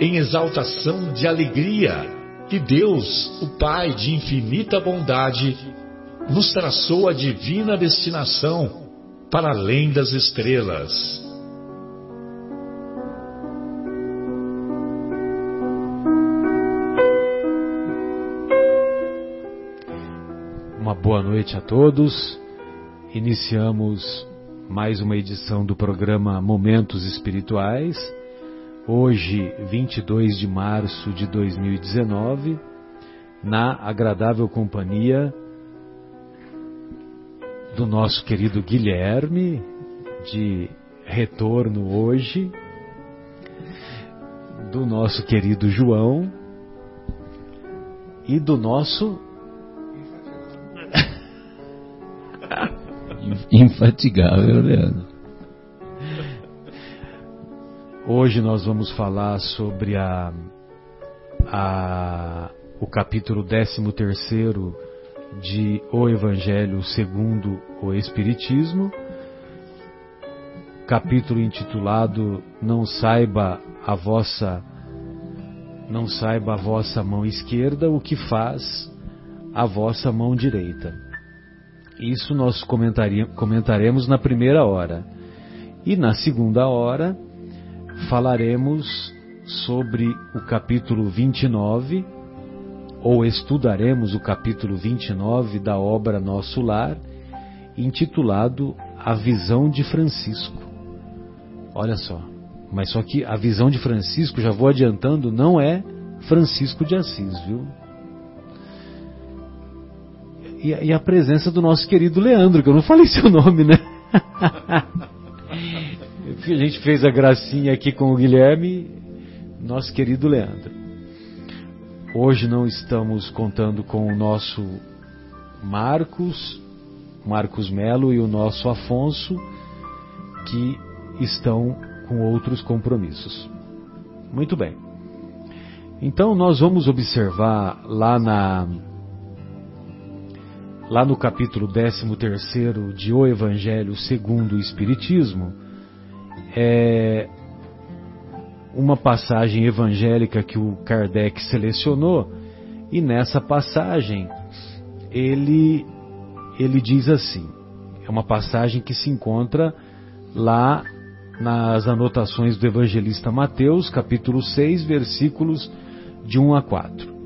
em exaltação de alegria que Deus, o Pai de infinita bondade, nos traçou a divina destinação para além das estrelas. boa noite a todos. Iniciamos mais uma edição do programa Momentos Espirituais. Hoje, 22 de março de 2019, na agradável companhia do nosso querido Guilherme, de retorno hoje, do nosso querido João e do nosso infatigável, Leandro. Hoje nós vamos falar sobre a, a, o capítulo 13 de O Evangelho segundo o Espiritismo, capítulo intitulado Não saiba a vossa não saiba a vossa mão esquerda o que faz a vossa mão direita. Isso nós comentaremos na primeira hora. E na segunda hora falaremos sobre o capítulo 29, ou estudaremos o capítulo 29 da obra Nosso Lar, intitulado A Visão de Francisco. Olha só, mas só que a visão de Francisco, já vou adiantando, não é Francisco de Assis, viu? e, e, a presença do nosso querido Leandro, que eu não falei seu nome, né? a gente fez a gracinha aqui com o Guilherme, nosso querido Leandro. Hoje não estamos contando com o nosso Marcos, Marcos Melo e o nosso Afonso, que estão com outros compromissos. Muito bem. Então nós vamos observar lá na lá no capítulo 13 de O Evangelho segundo o Espiritismo, é uma passagem evangélica que o Kardec selecionou, e nessa passagem ele, ele diz assim: é uma passagem que se encontra lá nas anotações do evangelista Mateus, capítulo 6, versículos de 1 a 4.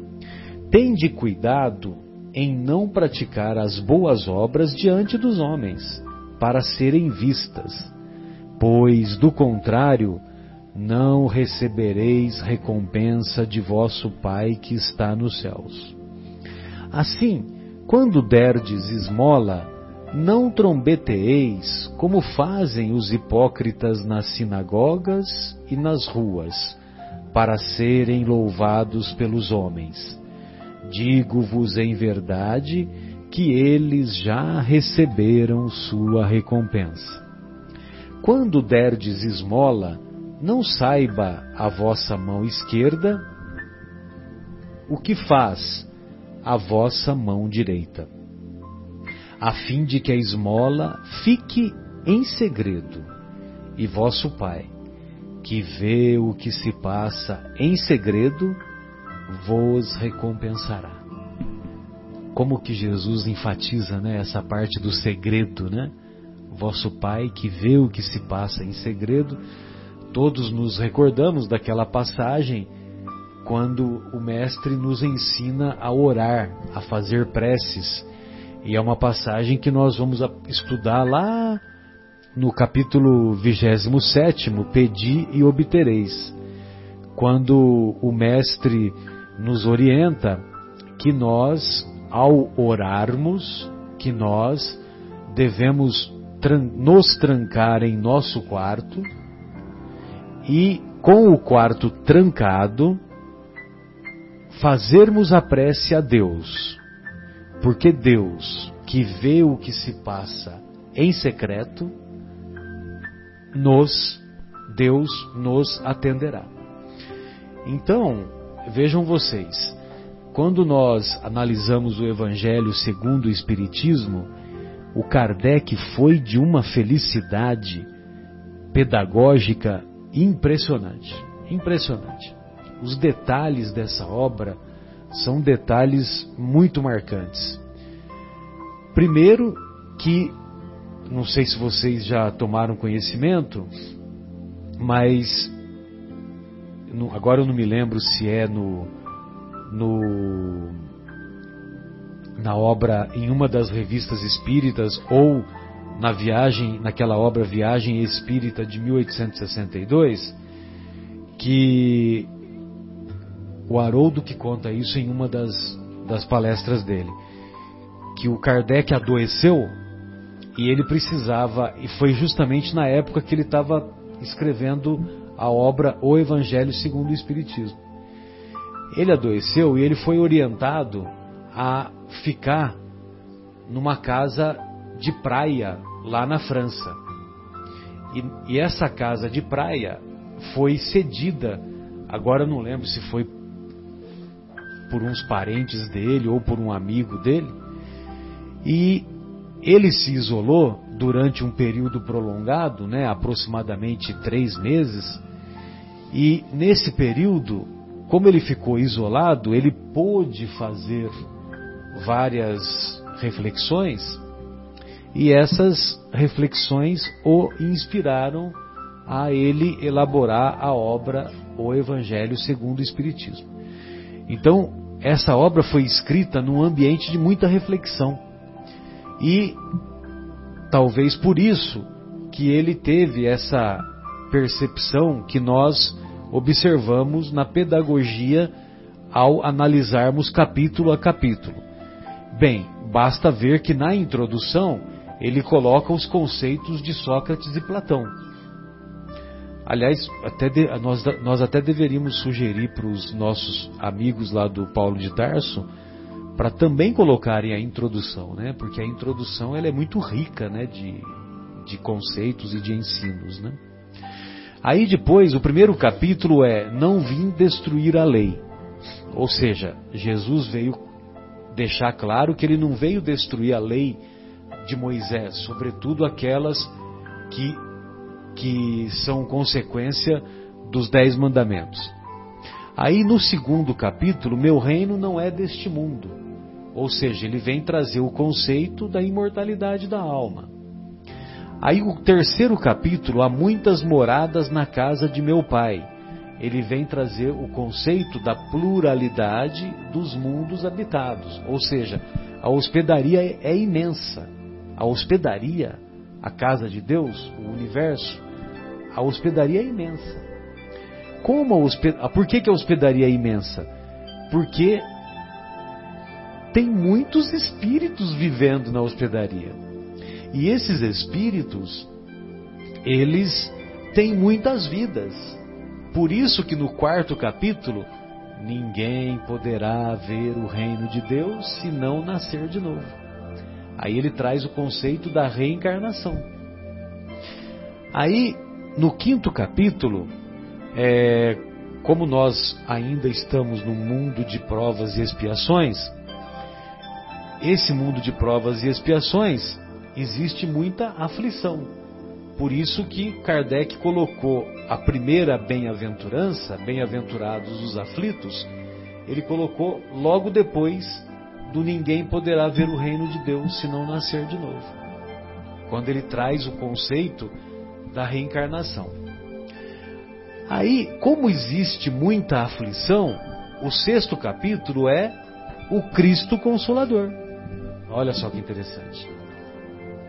Tende cuidado em não praticar as boas obras diante dos homens, para serem vistas, pois, do contrário, não recebereis recompensa de vosso Pai que está nos céus. Assim, quando derdes esmola, não trombeteeis como fazem os hipócritas nas sinagogas e nas ruas, para serem louvados pelos homens. Digo-vos em verdade que eles já receberam sua recompensa. Quando derdes esmola, não saiba a vossa mão esquerda o que faz a vossa mão direita, a fim de que a esmola fique em segredo, e vosso Pai, que vê o que se passa em segredo, vos recompensará. Como que Jesus enfatiza né, essa parte do segredo, né? Vosso Pai que vê o que se passa em segredo. Todos nos recordamos daquela passagem quando o Mestre nos ensina a orar, a fazer preces. E é uma passagem que nós vamos estudar lá no capítulo 27, Pedi e obtereis, quando o Mestre nos orienta que nós, ao orarmos, que nós devemos nos trancar em nosso quarto e, com o quarto trancado, fazermos a prece a Deus. Porque Deus, que vê o que se passa em secreto, nos, Deus nos atenderá. Então, vejam vocês, quando nós analisamos o Evangelho segundo o Espiritismo, o Kardec foi de uma felicidade pedagógica impressionante. Impressionante. Os detalhes dessa obra são detalhes muito marcantes. Primeiro, que não sei se vocês já tomaram conhecimento, mas agora eu não me lembro se é no, no na obra em uma das revistas espíritas ou na viagem naquela obra Viagem Espírita de 1862 que o Haroldo que conta isso em uma das, das palestras dele que o Kardec adoeceu e ele precisava, e foi justamente na época que ele estava escrevendo a obra O Evangelho segundo o Espiritismo. Ele adoeceu e ele foi orientado a ficar numa casa de praia lá na França. E, e essa casa de praia foi cedida, agora não lembro se foi por uns parentes dele ou por um amigo dele, e ele se isolou durante um período prolongado, né, aproximadamente três meses, e nesse período, como ele ficou isolado, ele pôde fazer várias reflexões, e essas reflexões o inspiraram a ele elaborar a obra O Evangelho segundo o Espiritismo. Então, essa obra foi escrita num ambiente de muita reflexão. E talvez por isso que ele teve essa percepção que nós observamos na pedagogia ao analisarmos capítulo a capítulo. Bem, basta ver que na introdução ele coloca os conceitos de Sócrates e Platão. Aliás, até de, nós, nós até deveríamos sugerir para os nossos amigos lá do Paulo de Tarso para também colocarem a introdução, né? Porque a introdução ela é muito rica, né? De, de conceitos e de ensinos, né? Aí depois, o primeiro capítulo é Não vim destruir a lei. Ou seja, Jesus veio deixar claro que ele não veio destruir a lei de Moisés, sobretudo aquelas que, que são consequência dos dez mandamentos. Aí no segundo capítulo, meu reino não é deste mundo. Ou seja, ele vem trazer o conceito da imortalidade da alma. Aí o terceiro capítulo, há muitas moradas na casa de meu pai. Ele vem trazer o conceito da pluralidade dos mundos habitados. Ou seja, a hospedaria é imensa. A hospedaria, a casa de Deus, o universo, a hospedaria é imensa. Como a hospedaria, por que, que a hospedaria é imensa? Porque tem muitos espíritos vivendo na hospedaria. E esses espíritos, eles têm muitas vidas. Por isso que no quarto capítulo, ninguém poderá ver o reino de Deus se não nascer de novo. Aí ele traz o conceito da reencarnação. Aí, no quinto capítulo, é, como nós ainda estamos no mundo de provas e expiações, esse mundo de provas e expiações existe muita aflição. Por isso que Kardec colocou a primeira bem-aventurança, bem-aventurados os aflitos, ele colocou logo depois do ninguém poderá ver o reino de Deus se não nascer de novo. Quando ele traz o conceito da reencarnação. Aí, como existe muita aflição, o sexto capítulo é o Cristo Consolador. Olha só que interessante.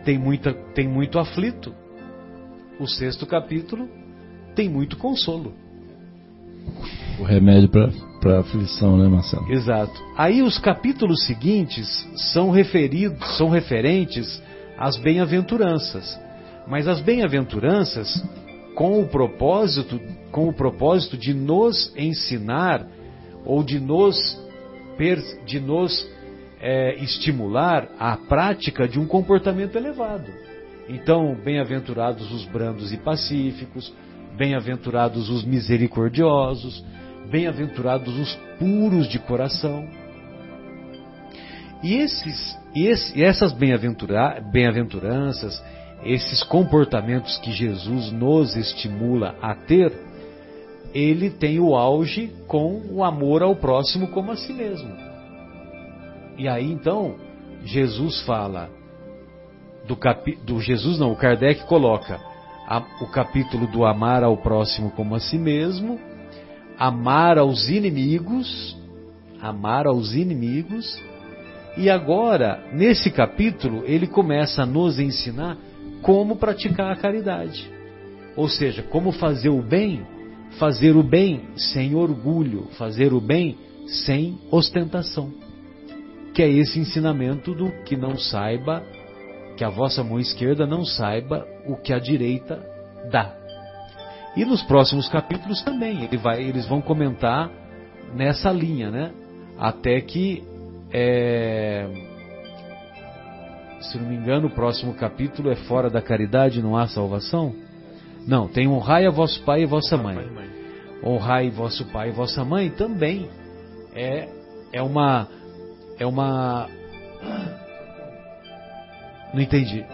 Tem, muita, tem muito aflito. O sexto capítulo tem muito consolo. O remédio para aflição, né, Marcelo? Exato. Aí os capítulos seguintes são referidos, são referentes às bem-aventuranças. Mas as bem-aventuranças com o propósito, com o propósito de nos ensinar ou de nos de nos é, estimular a prática de um comportamento elevado. Então, bem-aventurados os brandos e pacíficos, bem-aventurados os misericordiosos, bem-aventurados os puros de coração. E, esses, esse, essas bem-aventuranças, esses comportamentos que Jesus nos estimula a ter, ele tem o auge com o amor ao próximo como a si mesmo. E aí então, Jesus fala do, capi, do Jesus não, o Kardec coloca a, o capítulo do amar ao próximo como a si mesmo, amar aos inimigos, amar aos inimigos, e agora, nesse capítulo, ele começa a nos ensinar como praticar a caridade. Ou seja, como fazer o bem, fazer o bem sem orgulho, fazer o bem sem ostentação. Que é esse ensinamento do que não saiba, que a vossa mão esquerda não saiba o que a direita dá. E nos próximos capítulos também, ele vai, eles vão comentar nessa linha, né? Até que é, se não me engano, o próximo capítulo é fora da caridade não há salvação? Não, tem honrai a vosso pai e vossa mãe. Honrai vosso pai e vossa mãe também é é uma é uma não entendi.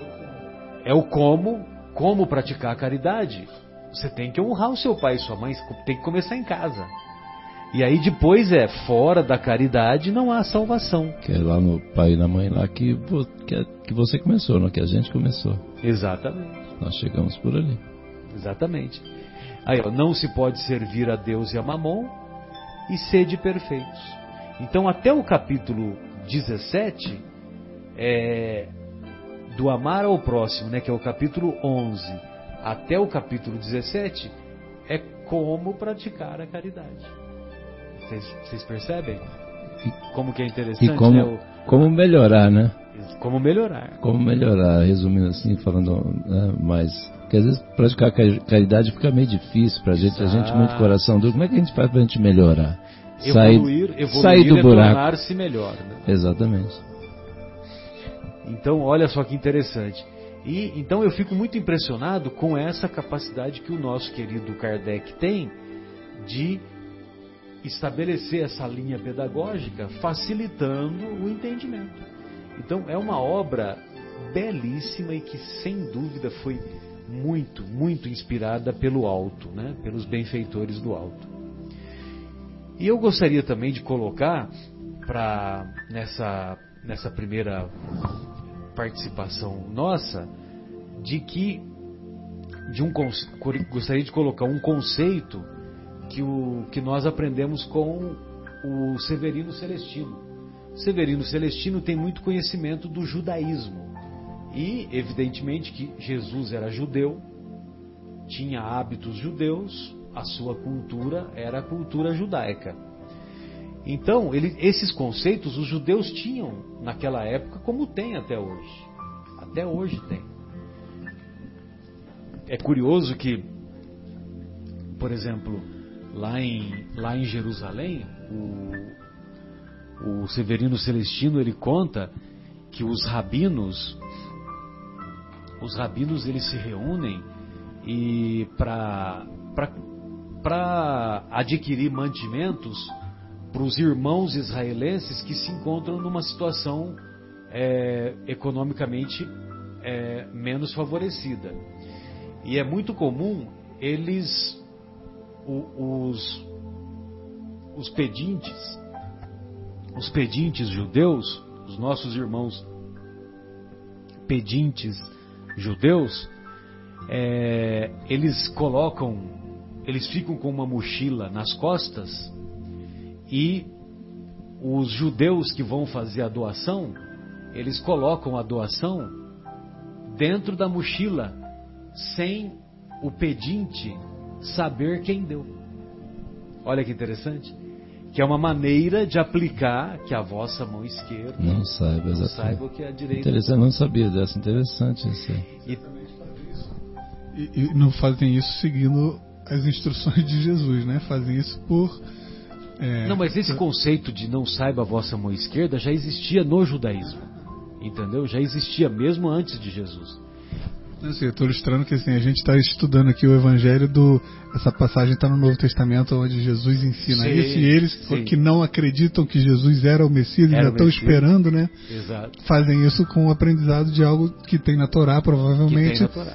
É o como, como praticar a caridade. Você tem que honrar o seu pai e sua mãe, tem que começar em casa. E aí depois é, fora da caridade não há salvação. Que é lá no pai e na mãe lá que, que você começou, não que a gente começou. Exatamente. Nós chegamos por ali. Exatamente. Aí, ó, não se pode servir a Deus e a Mamon e sede perfeitos. Então, até o capítulo 17, é, do amar ao próximo, né, que é o capítulo 11, até o capítulo 17, é como praticar a caridade. Vocês percebem? Como que é interessante? E como, né? o, como melhorar, né? Como melhorar. Como melhorar, resumindo assim, falando né, mais. Porque às vezes praticar caridade fica meio difícil pra gente, Exato. a gente muito coração duro. Como é que a gente faz pra gente melhorar? Evoluir, sair, evoluir sair do é buraco. tornar-se melhor. Né? Exatamente. Então, olha só que interessante. E então eu fico muito impressionado com essa capacidade que o nosso querido Kardec tem de estabelecer essa linha pedagógica, facilitando o entendimento. Então, é uma obra belíssima e que, sem dúvida, foi muito, muito inspirada pelo alto, né? pelos benfeitores do alto. E eu gostaria também de colocar para nessa, nessa primeira participação nossa de que de um gostaria de colocar um conceito que, o, que nós aprendemos com o Severino Celestino. Severino Celestino tem muito conhecimento do judaísmo. E, evidentemente, que Jesus era judeu, tinha hábitos judeus, a sua cultura era a cultura judaica. Então, ele, esses conceitos os judeus tinham naquela época, como tem até hoje. Até hoje tem. É curioso que, por exemplo, lá em, lá em Jerusalém, o, o Severino Celestino ele conta que os rabinos, os rabinos eles se reúnem e para para adquirir mantimentos para os irmãos israelenses que se encontram numa situação é, economicamente é, menos favorecida. E é muito comum eles os, os pedintes, os pedintes judeus, os nossos irmãos pedintes judeus, é, eles colocam, eles ficam com uma mochila nas costas E os judeus que vão fazer a doação, eles colocam a doação dentro da mochila, sem o pedinte saber quem deu. Olha que interessante. Que é uma maneira de aplicar que a vossa mão esquerda não saiba, não saiba o que é a direita. Interessante, não sabia dessa, interessante isso. E, E, e não fazem isso seguindo as instruções de Jesus, né? Fazem isso por. É, não, mas esse conceito de não saiba a vossa mão esquerda já existia no judaísmo. Entendeu? Já existia mesmo antes de Jesus. Assim, eu estou ilustrando que assim, a gente está estudando aqui o Evangelho do. Essa passagem está no Novo Testamento onde Jesus ensina Sim, isso e eles sim. que não acreditam que Jesus era o Messias e Era já o estão esperando, né? Exato. Fazem isso com o aprendizado de algo que tem na Torá, Que tem provavelmente na Torá.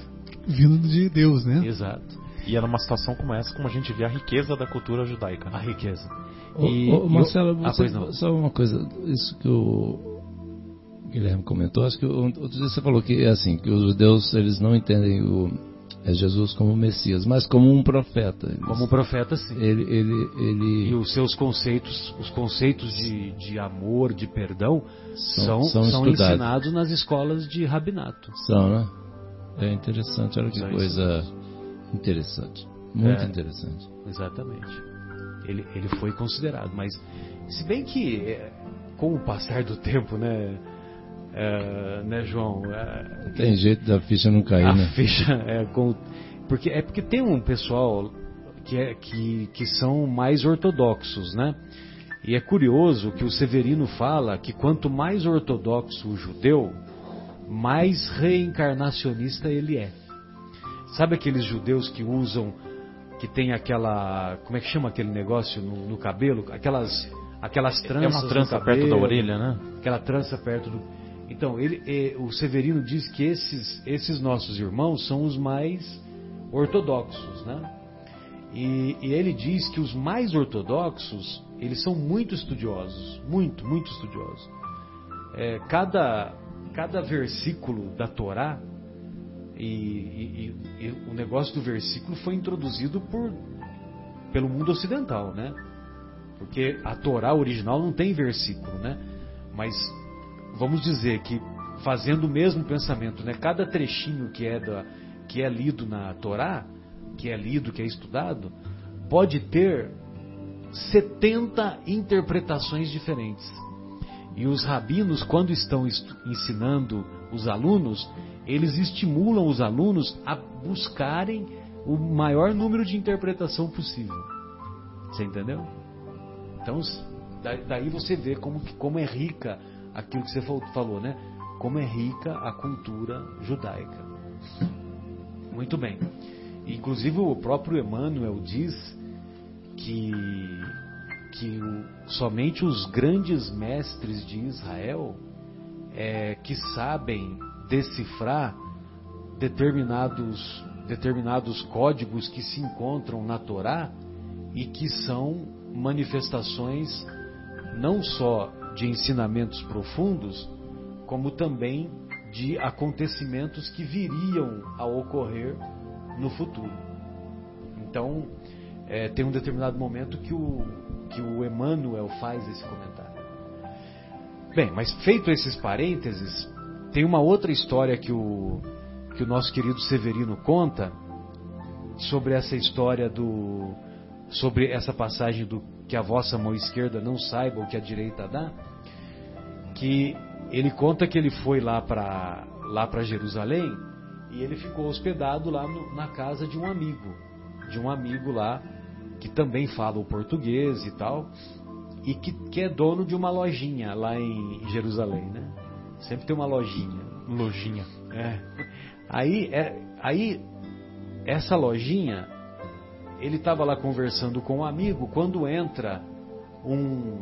vindo de Deus, né? Exato. E é numa situação como essa como a gente vê a riqueza da cultura judaica. A riqueza. E- ô, Marcelo, eu- ah, você, só uma coisa, isso que o Guilherme comentou, acho que outro dia você falou que é assim, que os judeus eles não entendem o é Jesus como Messias, mas como um profeta. Eles- Como profeta, sim. ele ele ele E os seus conceitos, os conceitos de, de amor, de perdão, são, São- são, são ensinados nas escolas de rabinato. são, né? É interessante, olha que São coisa interessante, muito É. interessante. Exatamente. Ele, ele foi considerado, mas se bem que é, com o passar do tempo, né, é, né João, é, Não tem jeito da ficha não cair, a né? ficha é com porque é porque tem um pessoal que é que, que são mais ortodoxos, né? E é curioso que o Severino fala que quanto mais ortodoxo o judeu, mais reencarnacionista ele é. Sabe aqueles judeus que usam que tem aquela como é que chama aquele negócio no, no cabelo, aquelas aquelas É tranças uma no trança perto da cabelo, orelha, né? aquela trança perto do. Então, ele, eh, o Severino diz que esses, esses nossos irmãos são os mais ortodoxos, né? E, e ele diz que os mais ortodoxos, eles são muito estudiosos, muito, muito estudiosos. Eh, cada, cada versículo da Torá, e, e- e- o negócio do versículo foi introduzido por, pelo mundo ocidental, né? Porque a Torá original não tem versículo, né? Mas vamos dizer que fazendo o mesmo pensamento, né? Cada trechinho que é da que é lido na Torá, que é lido, que é estudado, pode ter 70 interpretações diferentes. E os rabinos, quando estão ensinando os alunos, eles estimulam os alunos a buscarem o maior número de interpretação possível. Você entendeu? Então, daí você vê como, como é rica aquilo que você fal- falou, né? Como é rica a cultura judaica. Muito bem. Inclusive o próprio Emmanuel diz que, que o- somente os grandes mestres de Israel é, que sabem decifrar determinados, determinados códigos que se encontram na Torá e que são manifestações não só de ensinamentos profundos, como também de acontecimentos que viriam a ocorrer no futuro. Então, é, tem um determinado momento que o, que o Emmanuel faz esse comentário. Bem, mas feito esses parênteses, tem uma outra história que o, que o nosso querido Severino conta sobre essa história do. sobre essa passagem do que a vossa mão esquerda não saiba o que a direita dá, que ele conta que ele foi lá para lá para Jerusalém e ele ficou hospedado lá no- na casa de um amigo, de um amigo lá que também fala o português e tal, e que, que é dono de uma lojinha lá em Jerusalém, né? Sempre tem uma lojinha. Lojinha. É. Aí, é, aí essa lojinha, ele estava lá conversando com um amigo quando entra um,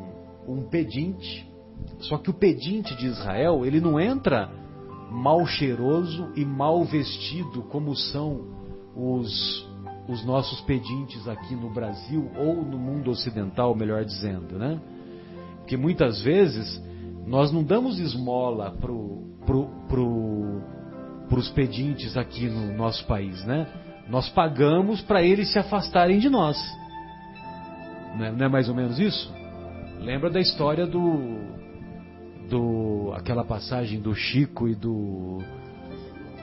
um pedinte. Só que o pedinte de Israel, ele não entra mal cheiroso e mal vestido como são os, os nossos pedintes aqui no Brasil ou no mundo ocidental, melhor dizendo, né? Porque muitas vezes nós não damos esmola pro, pro, pro, pros pedintes aqui no nosso país, né? Nós pagamos para eles se afastarem de nós. Não é, não é mais ou menos isso? lembra da história do do aquela passagem do Chico e do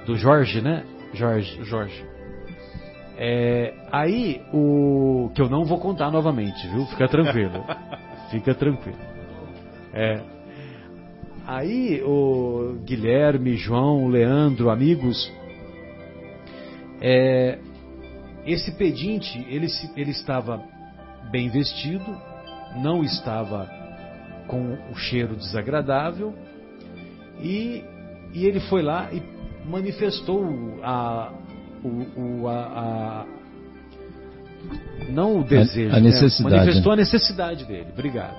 do Jorge, né? Jorge. Jorge. É, aí o que eu não vou contar novamente, viu? Fica tranquilo. Fica tranquilo. É. Aí o Guilherme, João, Leandro, amigos, é, esse pedinte ele, ele estava bem vestido, não estava com o cheiro desagradável e, e ele foi lá e manifestou a, o, o a, a, não o desejo, a, a necessidade, né? manifestou a necessidade dele. Obrigado.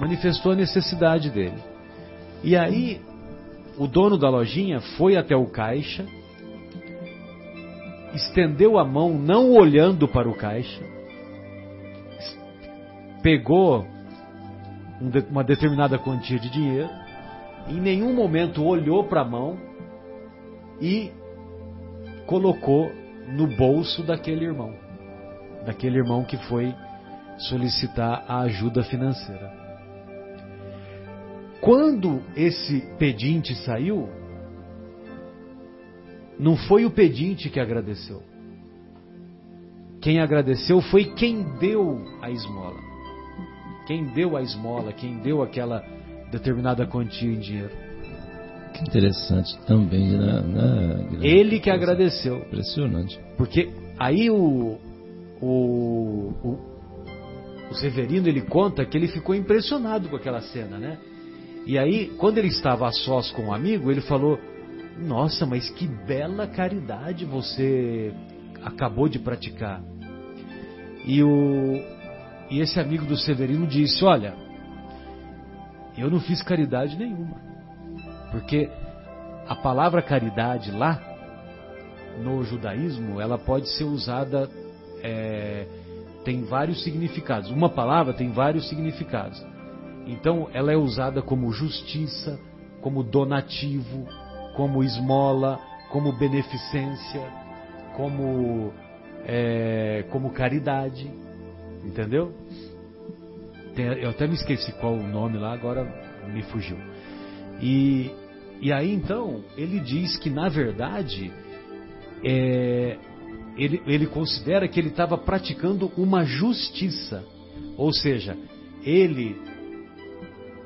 Manifestou a necessidade dele. E aí o dono da lojinha foi até o caixa, estendeu a mão, não olhando para o caixa, pegou uma determinada quantia de dinheiro, em nenhum momento olhou para a mão e colocou no bolso daquele irmão, daquele irmão que foi solicitar a ajuda financeira. Quando esse pedinte saiu, não foi o pedinte que agradeceu. Quem agradeceu foi quem deu a esmola. Quem deu a esmola, quem deu aquela determinada quantia em dinheiro. Que interessante também, né? né Ele que agradeceu. Impressionante. Porque aí o, o, o, o Severino ele conta que ele ficou impressionado com aquela cena, né? E aí, quando ele estava a sós com um amigo, ele falou: Nossa, mas que bela caridade você acabou de praticar. E, o, e esse amigo do Severino disse: Olha, eu não fiz caridade nenhuma. Porque a palavra caridade lá, no judaísmo, ela pode ser usada, é, tem vários significados. Uma palavra tem vários significados. Então, ela é usada como justiça, como donativo, como esmola, como beneficência, como, é, como caridade. Entendeu? Eu até me esqueci qual o nome lá, agora me fugiu. E, e aí então, ele diz que na verdade, é, ele, ele considera que ele estava praticando uma justiça. Ou seja, ele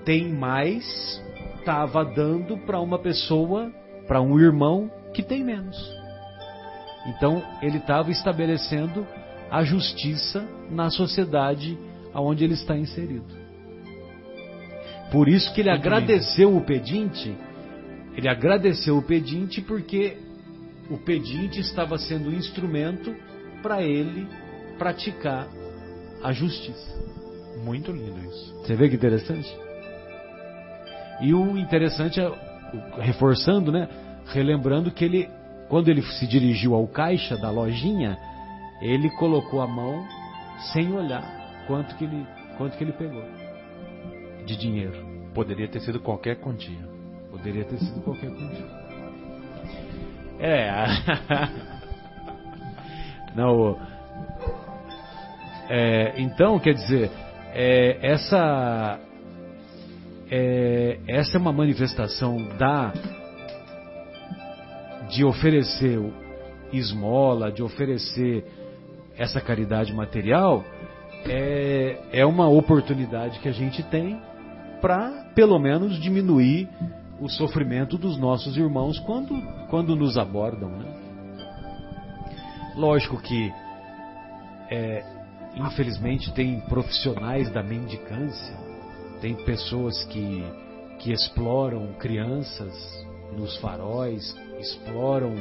tem mais, estava dando para uma pessoa, para um irmão que tem menos. Então ele estava estabelecendo a justiça na sociedade aonde ele está inserido. Por isso que ele Muito agradeceu lindo. o pedinte, ele agradeceu o pedinte porque o pedinte estava sendo um instrumento para ele praticar a justiça. Muito lindo isso. Você vê que interessante? E o interessante é, reforçando, né? Relembrando que ele, quando ele se dirigiu ao caixa da lojinha, ele colocou a mão sem olhar quanto que ele, quanto que ele pegou de dinheiro. Poderia ter sido qualquer quantia. Poderia ter sido qualquer quantia. É. Não. É, então, quer dizer, é, essa é, essa é uma manifestação da de oferecer esmola, de oferecer essa caridade material, é, é uma oportunidade que a gente tem para, pelo menos, diminuir o sofrimento dos nossos irmãos quando, quando nos abordam. Né? Lógico que, é, infelizmente, tem profissionais da mendicância tem pessoas que, que exploram crianças nos faróis, exploram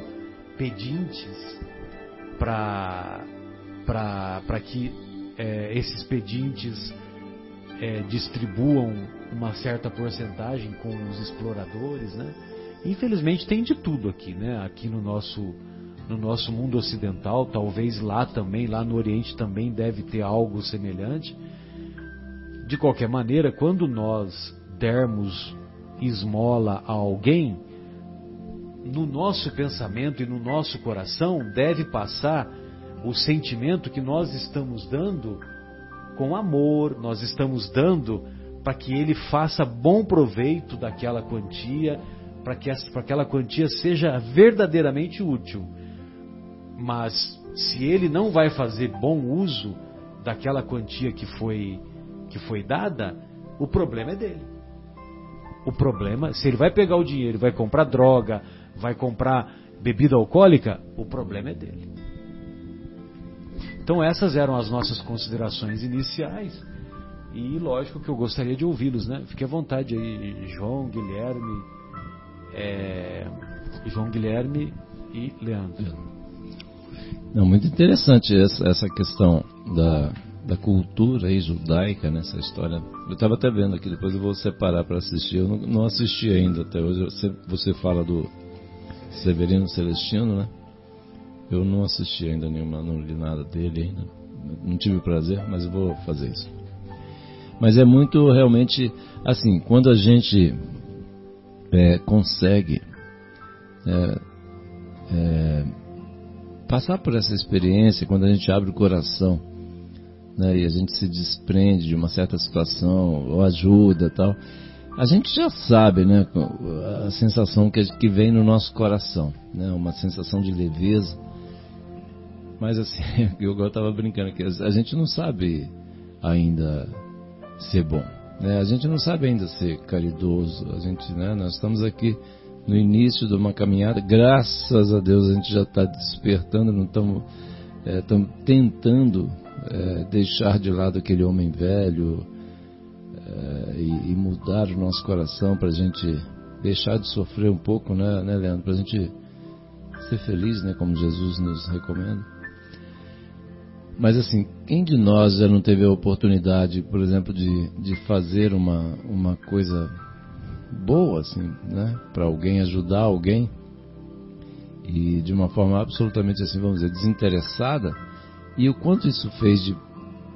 pedintes para que é, esses pedintes é, distribuam uma certa porcentagem com os exploradores, né? Infelizmente tem de tudo aqui, né? Aqui no nosso no nosso mundo ocidental, talvez lá também, lá no Oriente também deve ter algo semelhante. De qualquer maneira, quando nós dermos esmola a alguém, no nosso pensamento e no nosso coração deve passar o sentimento que nós estamos dando com amor, nós estamos dando para que ele faça bom proveito daquela quantia, para que essa, aquela quantia seja verdadeiramente útil. Mas se ele não vai fazer bom uso daquela quantia que foi que foi dada, o problema é dele. O problema, se ele vai pegar o dinheiro, vai comprar droga, vai comprar bebida alcoólica, o problema é dele. Então essas eram as nossas considerações iniciais. E lógico que eu gostaria de ouvi-los, né? Fique à vontade aí, João, Guilherme, é, João Guilherme e Leandro. Não, muito interessante essa, essa questão da, da cultura judaica nessa história. Eu estava até vendo aqui, depois eu vou separar para assistir. Eu não, não, assisti ainda até hoje. Você, você fala do Severino Celestino, né? Eu não assisti ainda nenhuma, não li nada dele ainda. Não tive o prazer, mas eu vou fazer isso. Mas é muito realmente assim, quando a gente é, consegue é, é, passar por essa experiência, quando a gente abre o coração né, e a gente se desprende de uma certa situação, ou ajuda tal, a gente já sabe né, a sensação que, que vem no nosso coração, né, uma sensação de leveza. Mas assim, eu estava brincando que a gente não sabe ainda ser bom. Né? A gente não sabe ainda ser caridoso. A gente, né, nós estamos aqui no início de uma caminhada. Graças a Deus a gente já está despertando, não estamos é, tentando é, deixar de lado aquele homem velho é, e, e, mudar o nosso coração para a gente deixar de sofrer um pouco, né, né Leandro? Para a gente ser feliz, né, como Jesus nos recomenda. Mas assim, quem de nós já não teve a oportunidade, por exemplo, de, de fazer uma, uma coisa boa, assim, né, para alguém ajudar alguém e de uma forma absolutamente assim, vamos dizer, desinteressada? E o quanto isso fez de,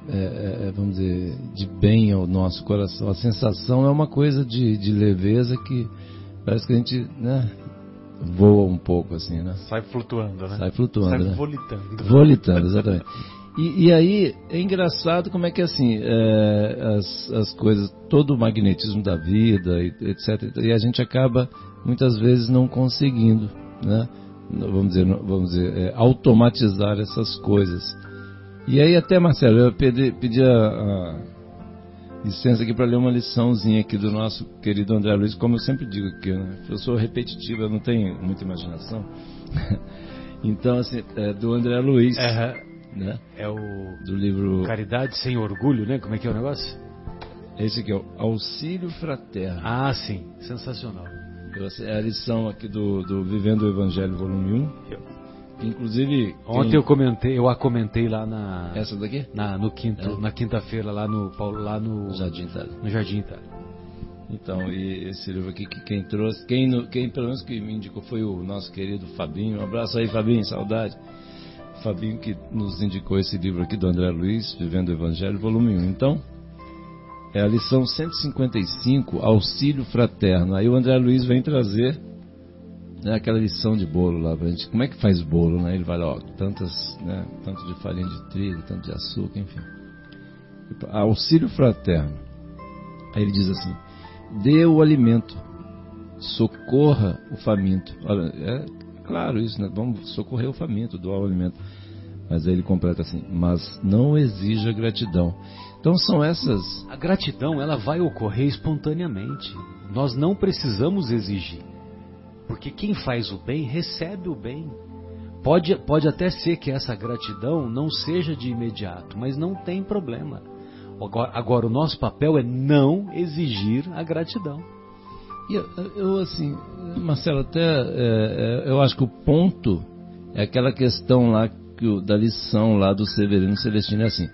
é, é, é, vamos dizer, de bem ao nosso coração. A sensação é uma coisa de, de leveza que parece que a gente, né, voa um pouco assim, né? Sai flutuando, né? Sai flutuando, Sai né? volitando. Volitando, exatamente. E, e, aí é engraçado como é que assim é, as, as coisas, todo o magnetismo da vida, etc. E a gente acaba muitas vezes não conseguindo, né? Vamos dizer, vamos dizer, é, automatizar essas coisas. E aí até, Marcelo, eu pedi, pedi a, a licença aqui para ler uma liçãozinha aqui do nosso querido André Luiz, como eu sempre digo aqui, né? eu sou repetitivo, eu não tenho muita imaginação. então, assim, é do André Luiz, uhum. né? É o do livro Caridade sem Orgulho, né? Como é que é o negócio? Esse aqui é o Auxílio Fraterno. Ah, sim, sensacional. É a lição aqui do, do Vivendo o Evangelho, volume 1. Eu Inclusive. Ontem quem... eu comentei, eu a comentei lá na. Essa daqui? Na, no quinto, é. na quinta-feira, lá no Paulo, lá no. Jardim Itália. No Jardim Itália. Então, e esse livro aqui que quem trouxe, quem, quem pelo menos que me indicou foi o nosso querido Fabinho. Um abraço aí, Fabinho, saudade. Fabinho que nos indicou esse livro aqui do André Luiz, Vivendo o Evangelho, volume 1. Então, é a lição 155, Auxílio Fraterno. Aí o André Luiz vem trazer né, aquela lição de bolo lá pra gente. Como é que faz bolo, né? Ele vai ó, tantas, né, tanto de farinha de trigo, tanto de açúcar, enfim. Auxílio fraterno. Aí ele diz assim: dê o alimento, socorra o faminto. É claro isso, né? Vamos socorrer o faminto, doar o alimento. Mas aí ele completa assim: mas não exija gratidão. Então são essas. A gratidão ela vai ocorrer espontaneamente. Nós não precisamos exigir. Porque quem faz o bem recebe o bem. Pode, pode até ser que essa gratidão não seja de imediato, mas não tem problema. Agora, agora o nosso papel é não exigir a gratidão. E eu, eu assim, Marcelo, até é, é, eu acho que o ponto é aquela questão lá que, da lição lá do Severino Celestino é assim.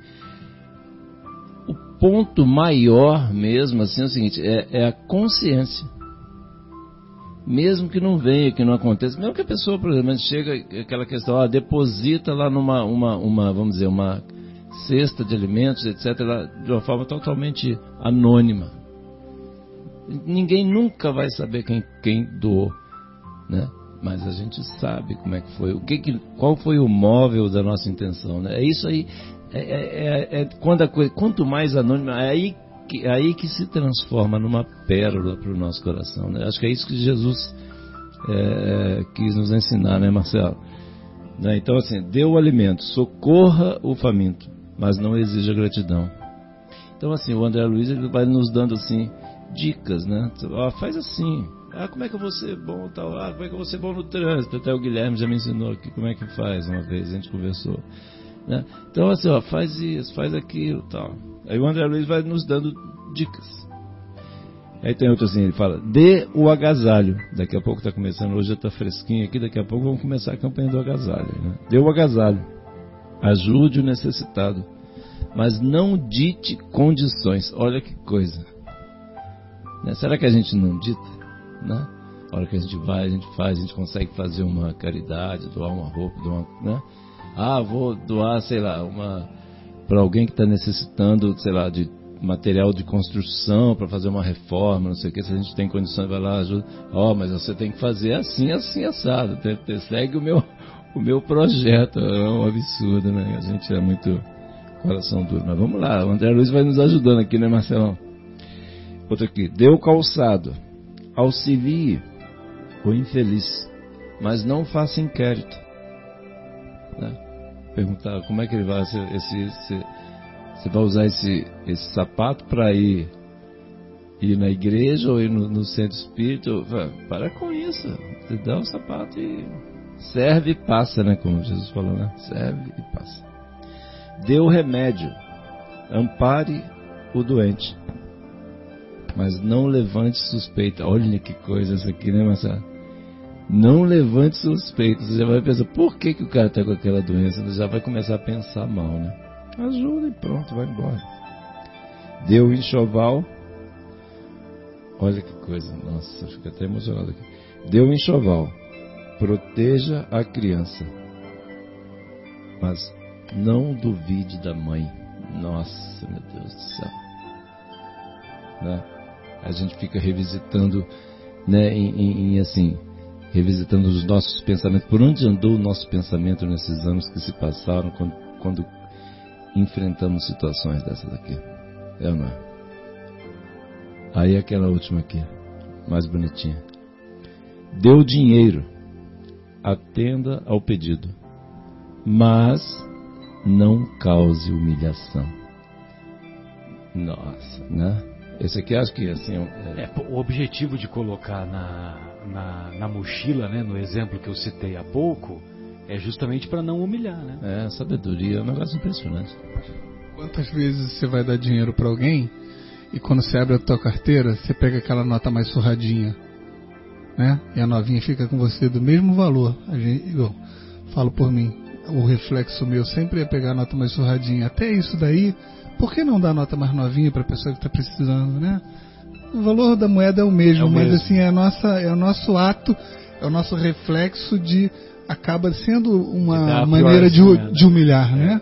O ponto maior mesmo assim é o seguinte, é, é a consciência mesmo que não venha, que não aconteça, mesmo que a pessoa, por exemplo, chega aquela questão, ah, deposita lá numa, uma, uma, vamos dizer, uma cesta de alimentos, etc., de uma forma totalmente anônima. Ninguém nunca vai saber quem, quem doou, né? Mas a gente sabe como é que foi, o que, que qual foi o móvel da nossa intenção, né? É isso aí, é, é, é, é quando a coisa, quanto mais anônima, é aí que, aí que se transforma numa pérola para o nosso coração. Né? Acho que é isso que Jesus é, quis nos ensinar, né, Marcelo? Né? Então, assim, dê o alimento, socorra o faminto, mas não exija gratidão. Então, assim, o André Luiz ele vai nos dando assim dicas, né? Ah, faz assim. Ah, como é que eu vou ser bom tal? Ah, como é que eu vou ser bom no trânsito? Até o Guilherme já me ensinou aqui como é que faz uma vez, a gente conversou. Né? Então, assim, ó, faz isso, faz aquilo tal. Aí o André Luiz vai nos dando dicas. Aí tem outro assim, ele fala, dê o agasalho. Daqui a pouco está começando, hoje já está fresquinho aqui, daqui a pouco vamos começar a campanha do agasalho. Né? Dê o agasalho. Ajude o necessitado. Mas não dite condições. Olha que coisa. Né? Será que a gente não dita? Né? A hora que a gente vai, a gente faz, a gente consegue fazer uma caridade, doar uma roupa, doar, né? Ah, vou doar, sei lá, uma para alguém que está necessitando, sei lá, de material de construção para fazer uma reforma, não sei o que, se a gente tem condições, vai lá, ajuda. Ó, oh, mas você tem que fazer assim, assim, assado. Segue o meu, o meu projeto. É um absurdo, né? A gente é muito coração duro. Mas vamos lá, o André Luiz vai nos ajudando aqui, né, Marcelão? Outro aqui. Deu calçado. Auxilie o infeliz, mas não faça inquérito. Né? Perguntar como é que ele vai, esse você vai usar esse, esse sapato para ir, ir na igreja ou ir no, no centro espírita? Para com isso. Você dá o sapato e serve e passa, né? Como Jesus falou, né? Serve e passa. Dê o remédio. Ampare o doente. Mas não levante suspeita. Olha que coisa essa aqui, né, Marcelo? Não levante suspeita. Você já vai pensar, por que, que o cara está com aquela doença? Você já vai começar a pensar mal, né? Ajuda e pronto, vai embora. Deu o enxoval. Olha que coisa, nossa, fica até emocionado aqui. Deu o enxoval. Proteja a criança. Mas não duvide da mãe. Nossa, meu Deus do céu. Né? A gente fica revisitando, né, em, em, em assim, revisitando os nossos pensamentos. Por onde andou o nosso pensamento nesses anos que se passaram, quando, quando enfrentamos situações dessas aqui. É ou não é? Aí aquela última aqui, mais bonitinha. Deu dinheiro, atenda ao pedido, mas não cause humilhação. Nossa, né? Esse aqui acho que assim. É... É, o objetivo de colocar na, na, na mochila, né, no exemplo que eu citei há pouco, é justamente para não humilhar, né? É, sabedoria é um negócio impressionante. Quantas vezes você vai dar dinheiro para alguém e quando você abre a tua carteira, você pega aquela nota mais surradinha, né? E a novinha fica com você do mesmo valor. A gente, eu falo por mim, o reflexo meu sempre é pegar a nota mais surradinha. Até isso daí, por que não dar nota mais novinha para a pessoa que está precisando, né? O valor da moeda é o mesmo, é o mas mesmo. assim é a nossa, é o nosso ato, é o nosso reflexo de acaba sendo uma maneira de, de, humilhar, né?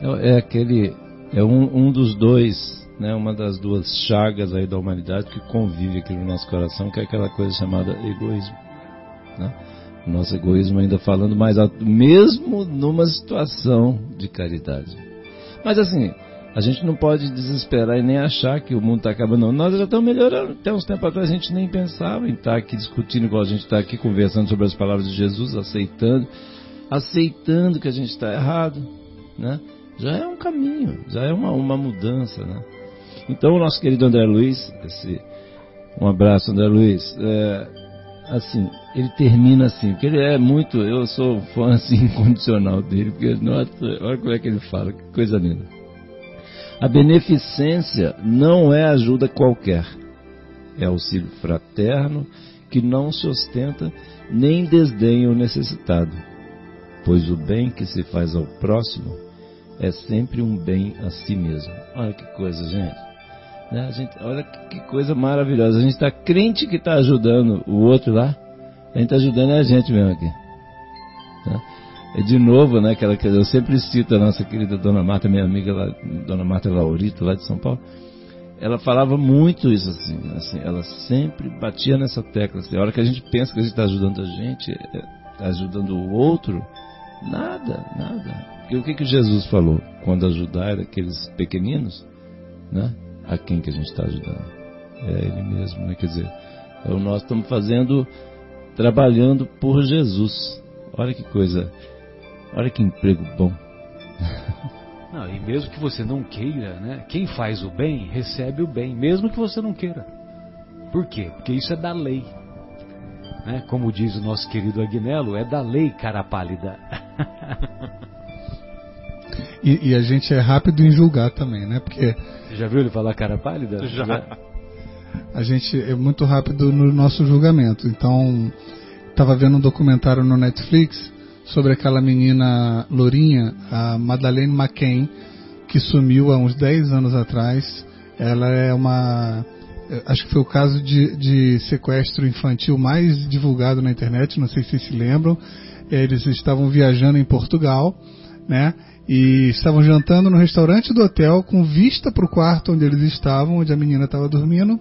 É, é aquele, é um, um dos dois, né, uma das duas chagas aí da humanidade que convive aqui no nosso coração, que é aquela coisa chamada egoísmo. Né? O nosso egoísmo ainda falando mais alto, mesmo numa situação de caridade. Mas assim, a gente não pode desesperar e nem achar que o mundo está acabando. Nós já estamos melhorando. Até uns tempos atrás a gente nem pensava em estar tá aqui discutindo, igual a gente está aqui conversando sobre as palavras de Jesus, aceitando, aceitando que a gente está errado. Né? Já é um caminho, já é uma, uma mudança. Né? Então, o nosso querido André Luiz, esse, um abraço, André Luiz. É, assim, ele termina assim, porque ele é muito, eu sou fã assim incondicional dele, porque nossa, olha como é que ele fala, que coisa linda. A beneficência não é ajuda qualquer, é auxílio fraterno que não se ostenta nem desdenha o necessitado, pois o bem que se faz ao próximo é sempre um bem a si mesmo. Olha que coisa, gente. Né? gente olha que coisa maravilhosa. A gente está crente que está ajudando o outro lá, a gente está ajudando a gente mesmo aqui. Tá? É de novo, né, aquela que eu sempre cito a nossa querida Dona Marta, minha amiga lá, Dona Marta Laurito, lá de São Paulo. Ela falava muito isso assim, assim ela sempre batia nessa tecla. Assim, a hora que a gente pensa que a gente está ajudando a gente, está ajudando o outro, nada, nada. Porque o que, que Jesus falou? Quando ajudar aqueles pequeninos, né? A quem que a gente está ajudando? É Ele mesmo, né? Quer dizer, é o nós estamos fazendo, trabalhando por Jesus. Olha que coisa, olha que emprego bom. Não, e mesmo que você não queira, né? Quem faz o bem recebe o bem, mesmo que você não queira. Por quê? Porque isso é da lei. Né? Como diz o nosso querido Agnello, é da lei, cara pálida. E, e a gente é rápido em julgar também, né? Porque Você já viu ele falar cara pálida? Já. a gente é muito rápido no nosso julgamento. Então, estava vendo um documentário no Netflix sobre aquela menina lourinha, a Madeleine McCain, que sumiu há uns 10 anos atrás. Ela é uma. eh, Acho que foi o caso de, de sequestro infantil mais divulgado na internet, não sei se vocês se lembram. Eles estavam viajando em Portugal, né? E estavam jantando no restaurante do hotel com vista para o quarto onde eles estavam, onde a menina estava dormindo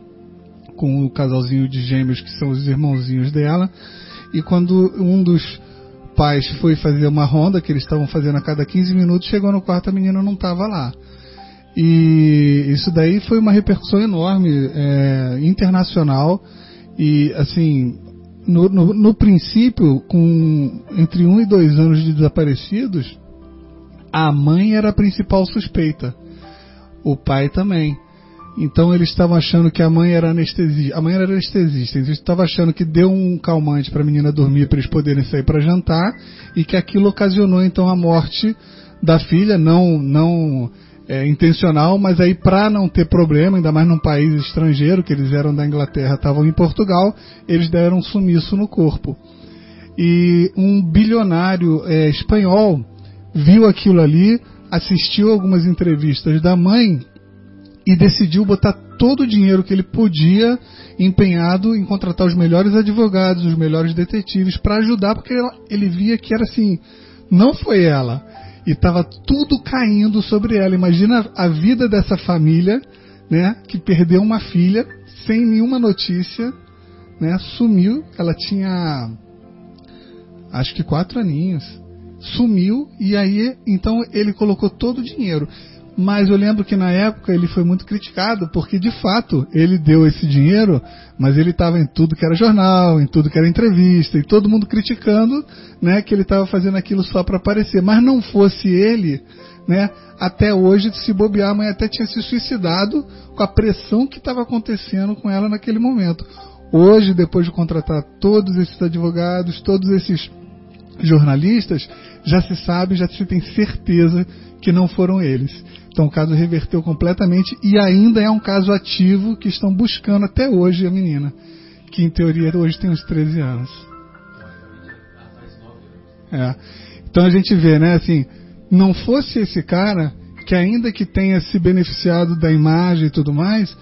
com o casalzinho de gêmeos que são os irmãozinhos dela. E quando um dos pais foi fazer uma ronda, que eles estavam fazendo a cada 15 minutos, chegou no quarto a menina não estava lá. E isso daí foi uma repercussão enorme, é, internacional. E assim, no, no, no princípio, com entre um e dois anos de desaparecidos, a mãe era a principal suspeita. O pai também. Então eles estavam achando que a mãe era anestesista. A mãe era anestesista. Eles estavam achando que deu um calmante para a menina dormir para eles poderem sair para jantar e que aquilo ocasionou então a morte da filha, não não é, intencional, mas aí para não ter problema, ainda mais num país estrangeiro, que eles eram da Inglaterra, estavam em Portugal, eles deram um sumiço no corpo. E um bilionário é, espanhol viu aquilo ali, assistiu algumas entrevistas da mãe e decidiu botar todo o dinheiro que ele podia empenhado em contratar os melhores advogados, os melhores detetives para ajudar, porque ela- ele via que era assim, não foi ela. E estava tudo caindo sobre ela. Imagina a vida dessa família, né, que perdeu uma filha sem nenhuma notícia, né, sumiu. Ela tinha acho que quatro aninhos. Sumiu e aí então ele colocou todo o dinheiro. Mas eu lembro que na época ele foi muito criticado porque de fato ele deu esse dinheiro, mas ele estava em tudo que era jornal, em tudo que era entrevista, e todo mundo criticando, né, que ele estava fazendo aquilo só para aparecer. Mas não fosse ele, né, até hoje se bobear, a mãe até tinha se suicidado com a pressão que estava acontecendo com ela naquele momento. Hoje, depois de contratar todos esses advogados, todos esses jornalistas, já se sabe, já se tem certeza que não foram eles. Então o caso reverteu completamente e ainda é um caso ativo que estão buscando até hoje a menina, que em teoria hoje tem uns 13 anos. É. Então a gente vê, né, assim, não fosse esse cara que ainda que tenha se beneficiado da imagem e tudo mais,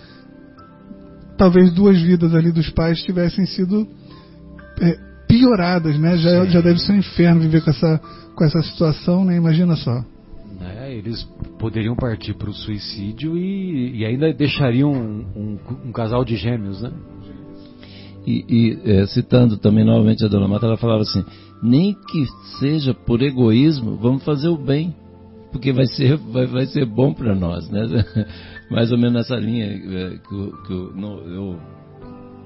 talvez duas vidas ali dos pais tivessem sido é, pioradas, né? Já, já deve ser um inferno viver com essa, com essa situação, né? Imagina só. Né, Eles poderiam partir para o suicídio e, e ainda deixariam um, um- um casal de gêmeos, né? E, e, eh, citando também novamente a Dona Marta, ela falava assim: nem que seja por egoísmo, vamos fazer o bem, porque vai ser, vai, vai ser bom para nós, né? Mais ou menos nessa linha eh, que, que eu, não, eu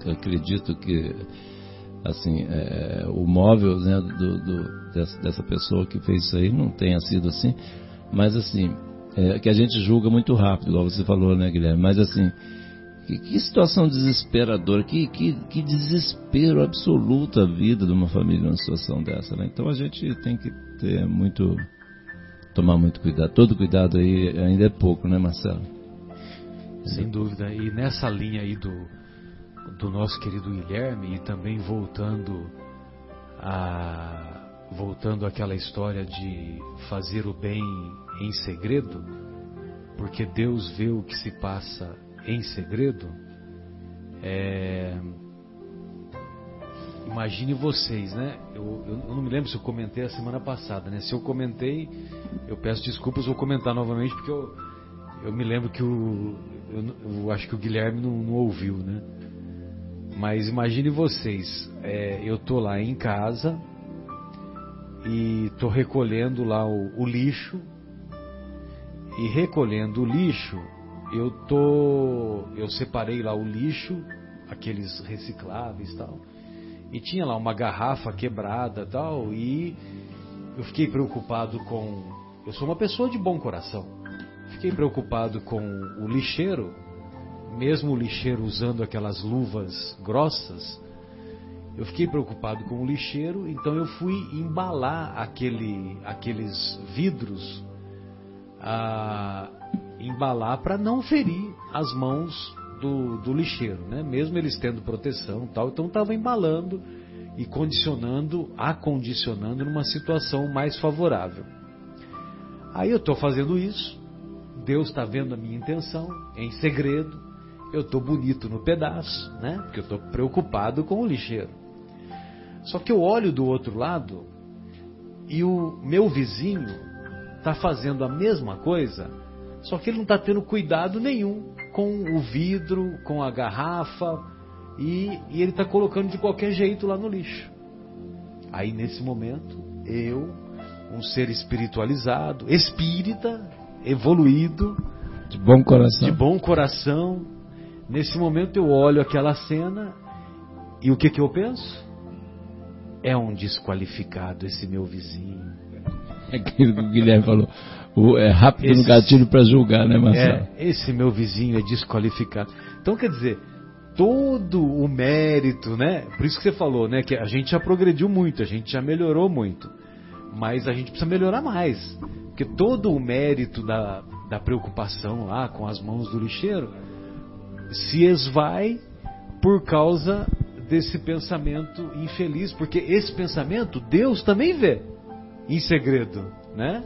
acredito que assim eh, o móvel né, do, do- dessa, dessa pessoa que fez isso aí não tenha sido assim, mas assim é, que a gente julga muito rápido, igual você falou, né, Guilherme? Mas assim que, que situação desesperadora, que, que, que desespero absoluto a vida de uma família numa situação dessa, né? Então a gente tem que ter muito, tomar muito cuidado. Todo cuidado aí ainda é pouco, né, Marcelo? Sem dúvida. E nessa linha aí do, do nosso querido Guilherme, e também voltando a voltando àquela história de fazer o bem em segredo, porque Deus vê o que se passa em segredo. É, Imagine vocês, né? Eu, eu- eu não me lembro se eu comentei a semana passada, né? Se eu comentei, eu peço desculpas, vou comentar novamente porque eu, eu me lembro que o. Eu, eu acho que o Guilherme não, não ouviu, né? Mas imagine vocês, é, eu tô lá em casa e tô recolhendo lá o, o lixo. E recolhendo o lixo eu tô, eu separei lá o lixo, aqueles recicláveis tal, e tinha lá uma garrafa quebrada tal, e eu fiquei preocupado com, eu sou uma pessoa de bom coração, fiquei preocupado com o lixeiro, mesmo o lixeiro usando aquelas luvas grossas, eu fiquei preocupado com o lixeiro, então eu fui embalar aquele, aqueles vidros, embalar para não ferir as mãos do, do, lixeiro, né? Mesmo eles tendo proteção, tal, então estava embalando e condicionando, acondicionando numa situação mais favorável. Aí eu estou fazendo isso, Deus está vendo a minha intenção, em segredo, eu estou bonito no pedaço, né? Porque eu estou preocupado com o lixeiro. Só que eu olho do outro lado e o meu vizinho está fazendo a mesma coisa, só que ele não está tendo cuidado nenhum com o vidro, com a garrafa e, e ele está colocando de qualquer jeito lá no lixo. Aí nesse momento, eu, um ser espiritualizado, espírita, evoluído, de bom coração, de bom coração, nesse momento eu olho aquela cena e o que que eu penso? é um desqualificado esse meu vizinho. É aquilo que o Guilherme falou. O, é rápido esse, no gatilho para julgar, né, Marcelo? É, esse meu vizinho é desqualificado. Então, quer dizer, todo o mérito, né? Por isso que você falou, né? Que a gente já progrediu muito, a gente já melhorou muito. Mas a gente precisa melhorar mais. Porque todo o mérito da, da preocupação lá com as mãos do lixeiro se esvai por causa desse pensamento infeliz, porque esse pensamento Deus também vê em segredo, né?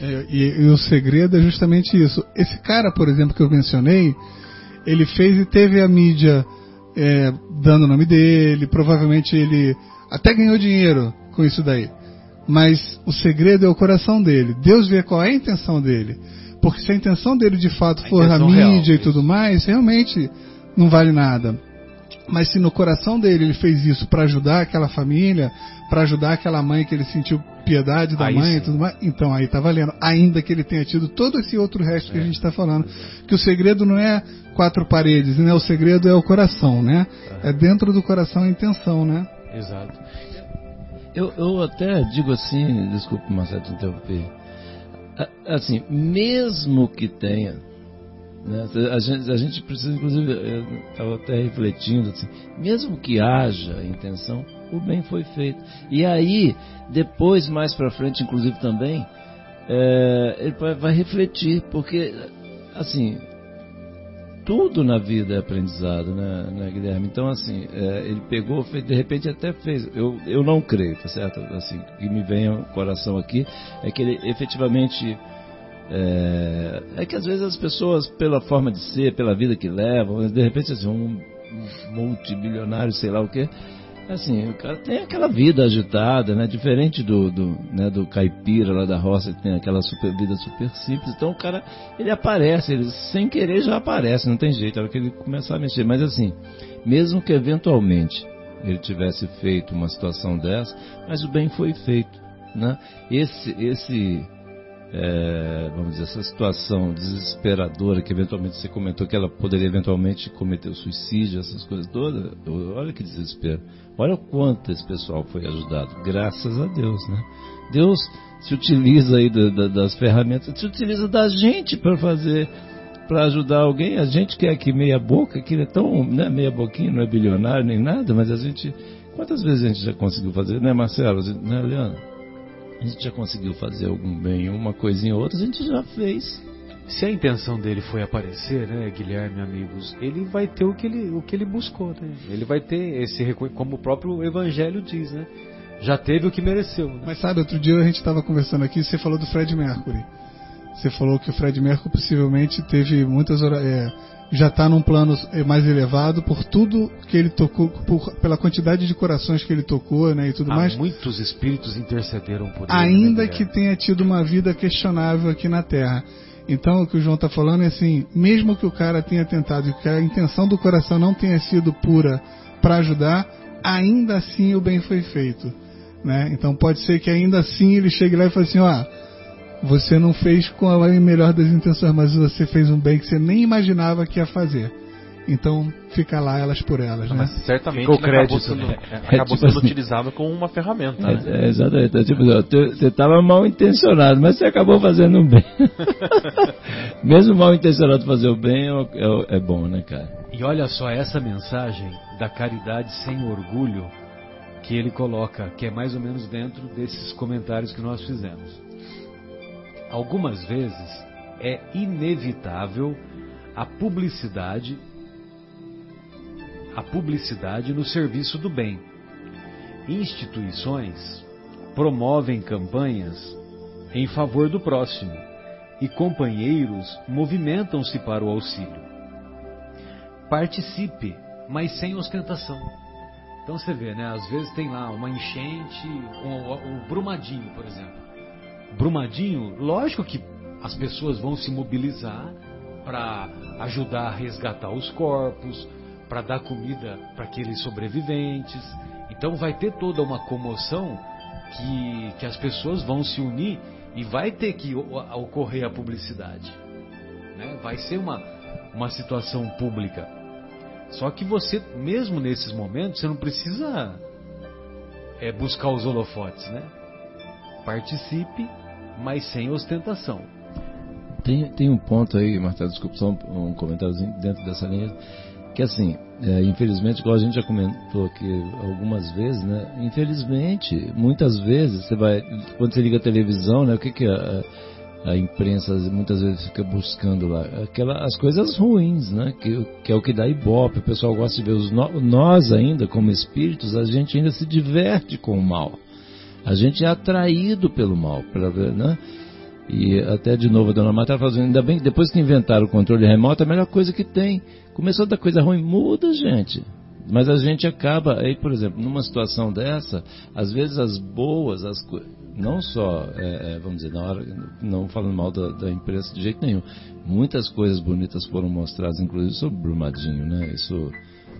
É, e, e, o segredo é justamente isso. Esse cara, por exemplo, que eu mencionei, ele fez e teve a mídia é, dando o nome dele, provavelmente ele até ganhou dinheiro com isso daí. Mas o segredo é o coração dele. Deus vê qual é a intenção dele. Porque se a intenção dele de fato a for a mídia real, e tudo mais, realmente não vale nada. Mas se no coração dele ele fez isso para ajudar aquela família, para ajudar aquela mãe que ele sentiu piedade da aí mãe sim. e tudo mais, então aí tá valendo. Ainda que ele tenha tido todo esse outro resto é. que a gente está falando. Que o segredo não é quatro paredes, né? O segredo é o coração, né? É, é dentro do coração a intenção, né? Exato. Eu, eu até digo assim, desculpe, Marcelo, te interromper. Assim, mesmo que tenha né? A, gente, a, gente, precisa, inclusive, eu estava até refletindo, assim, mesmo que haja intenção, o bem foi feito. E aí, depois, mais para frente, inclusive também, é, ele vai, vai, refletir, porque, assim, tudo na vida é aprendizado, né, né Guilherme? Então, assim, é, ele pegou, fez, de repente até fez. Eu, eu não creio, tá certo? Assim, o que me vem ao coração aqui é que ele efetivamente é, é, que às vezes as pessoas, pela forma de ser, pela vida que levam, de repente assim, um, multibilionário, sei lá o que, assim, o cara tem aquela vida agitada, né? Diferente do, do, né, do caipira lá da roça que tem aquela super, vida super simples. Então o cara, ele aparece, ele sem querer já aparece, não tem jeito, hora que ele começar a mexer. Mas assim, mesmo que eventualmente ele tivesse feito uma situação dessa, mas o bem foi feito, né? Esse, esse é, vamos dizer, essa situação desesperadora que eventualmente você comentou que ela poderia eventualmente cometer o suicídio, essas coisas todas, olha que desespero. Olha o quanto esse pessoal foi ajudado, graças a Deus, né? Deus se utiliza aí da, da, das ferramentas, se utiliza da gente para fazer, para ajudar alguém. A gente que é aqui meia boca, que é tão, né, meia boquinha, não é bilionário nem nada, mas a gente, quantas vezes a gente já conseguiu fazer, né, Marcelo, né, Leandro? A gente já conseguiu fazer algum bem, uma coisinha ou outra, a gente já fez. Se a intenção dele foi aparecer, né, Guilherme, amigos, ele vai ter o que ele, o que ele buscou, né? Ele vai ter esse como o próprio Evangelho diz, né? Já teve o que mereceu. Né? Mas sabe, outro dia a gente estava conversando aqui, você falou do Fred Mercury. Você falou que o Fred Mercury possivelmente teve muitas é, já está num plano mais elevado por tudo que ele tocou, por, pela quantidade de corações que ele tocou, né, e tudo Há mais. Muitos espíritos intercederam por ele. Ainda né, que tenha tido uma vida questionável aqui na Terra. Então o que o João está falando é assim, mesmo que o cara tenha tentado, que a intenção do coração não tenha sido pura para ajudar, ainda assim o bem foi feito, né? Então pode ser que ainda assim ele chegue lá e fale assim, ó, Você não fez com a melhor das intenções, mas você fez um bem que você nem imaginava que ia fazer. Então fica lá elas por elas, né? Mas certamente Ficou ele acabou crédito, sendo, né? é, acabou tipo sendo assim- utilizado como uma ferramenta. né? É, é, exatamente. É tipo, você estava mal intencionado, mas você acabou fazendo um bem. Mesmo mal intencionado fazer o bem é, é é bom, né, cara? E olha só essa mensagem da caridade sem orgulho que ele coloca, que é mais ou menos dentro desses comentários que nós fizemos. Algumas vezes é inevitável a publicidade a publicidade no serviço do bem. Instituições promovem campanhas em favor do próximo e companheiros movimentam-se para o auxílio. Participe, mas sem ostentação. Então você vê, né? Às vezes tem lá uma enchente, o, o Brumadinho, por exemplo. Brumadinho, lógico que as pessoas vão se mobilizar para ajudar a resgatar os corpos, para dar comida para aqueles sobreviventes. Então vai ter toda uma comoção que, que as pessoas vão se unir e vai ter que ocorrer a publicidade. né? Vai ser uma, uma situação pública. Só que você, mesmo nesses momentos, você não precisa é, buscar os holofotes, né? Participe, mas sem ostentação. Tem, tem um ponto aí, Marta, desculpa, só um, um comentáriozinho dentro dessa linha, que assim, é, infelizmente, igual a gente já comentou aqui algumas vezes, né? Infelizmente, muitas vezes, você vai, quando você liga a televisão, né? O que que a, a imprensa muitas vezes fica buscando lá? Aquela, as coisas ruins, né? Que, que é o que dá ibope, o pessoal gosta de ver. Os, no- nós ainda, como espíritos, a gente ainda se diverte com o mal. A gente é atraído pelo mal, pra né? E até de novo a dona Marta estava falando, ainda bem que depois que inventaram o controle remoto, a melhor coisa que tem. Começou da coisa ruim, muda, gente. Mas a gente acaba, aí, por exemplo, numa situação dessa, às vezes as boas, as não só, é, é, vamos dizer, na hora, não falando mal da, da imprensa de jeito nenhum, muitas coisas bonitas foram mostradas, inclusive sobre Brumadinho, né? Isso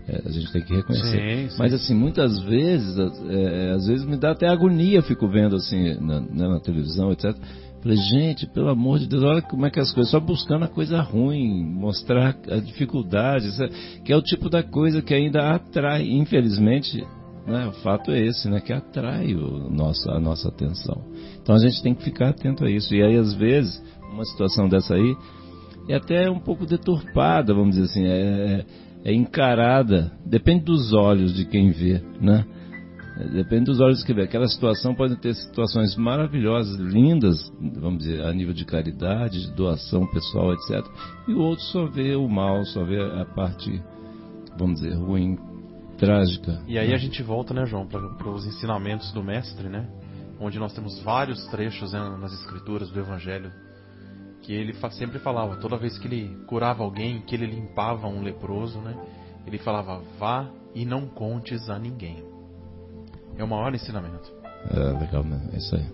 é, a gente tem que reconhecer. Sim, sim. Mas assim, muitas vezes, as- é, às vezes me dá até agonia, eu fico vendo assim na, né, na televisão, etc. Falei, gente, pelo amor de Deus, olha como é que as coisas, só buscando a coisa ruim, mostrar a dificuldade, é- que é o tipo da coisa que ainda atrai, infelizmente, né, o fato é esse, né, que atrai o nosso, a nossa atenção. Então a gente tem que ficar atento a isso. E aí, às vezes, uma situação dessa aí é até um pouco deturpada, vamos dizer assim, é, é encarada, depende dos olhos de quem vê, né? É, Depende dos olhos que vê. Aquela situação pode ter situações maravilhosas, lindas, vamos dizer, a nível de caridade, de doação pessoal, etc. E o outro só vê o mal, só vê a parte, vamos dizer, ruim, trágica. E aí né? a gente volta, né, João, para os ensinamentos do mestre, né? Onde nós temos vários trechos né, nas escrituras do Evangelho que ele sempre falava, toda vez que ele curava alguém, que ele limpava um leproso, né? Ele falava, vá e não contes a ninguém. É o maior ensinamento. É legal, né? É isso aí.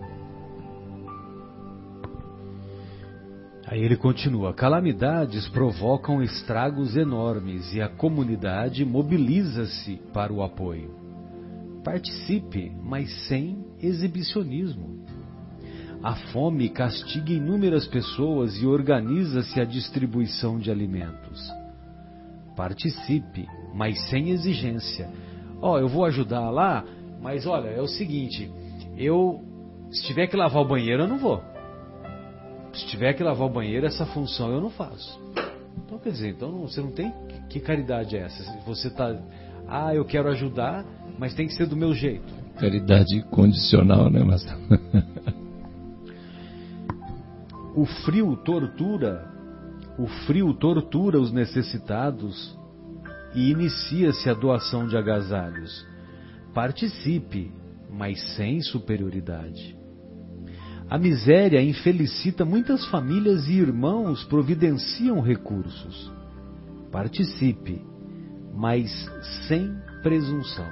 Aí ele continua: calamidades provocam estragos enormes e a comunidade mobiliza-se para o apoio. Participe, mas sem exibicionismo. A fome castiga inúmeras pessoas e organiza-se a distribuição de alimentos. Participe, mas sem exigência. Ó, eu vou ajudar lá, mas olha, é o seguinte, eu se tiver que lavar o banheiro eu não vou. Se tiver que lavar o banheiro, essa função eu não faço. Então, quer dizer, então você não tem. Que caridade é essa? Você tá. Ah, eu quero ajudar, mas tem que ser do meu jeito. Caridade condicional, né, Marcelo? O frio tortura. O frio tortura os necessitados e inicia-se a doação de agasalhos. Participe, mas sem superioridade. A miséria infelicita muitas famílias e irmãos providenciam recursos. Participe, mas sem presunção.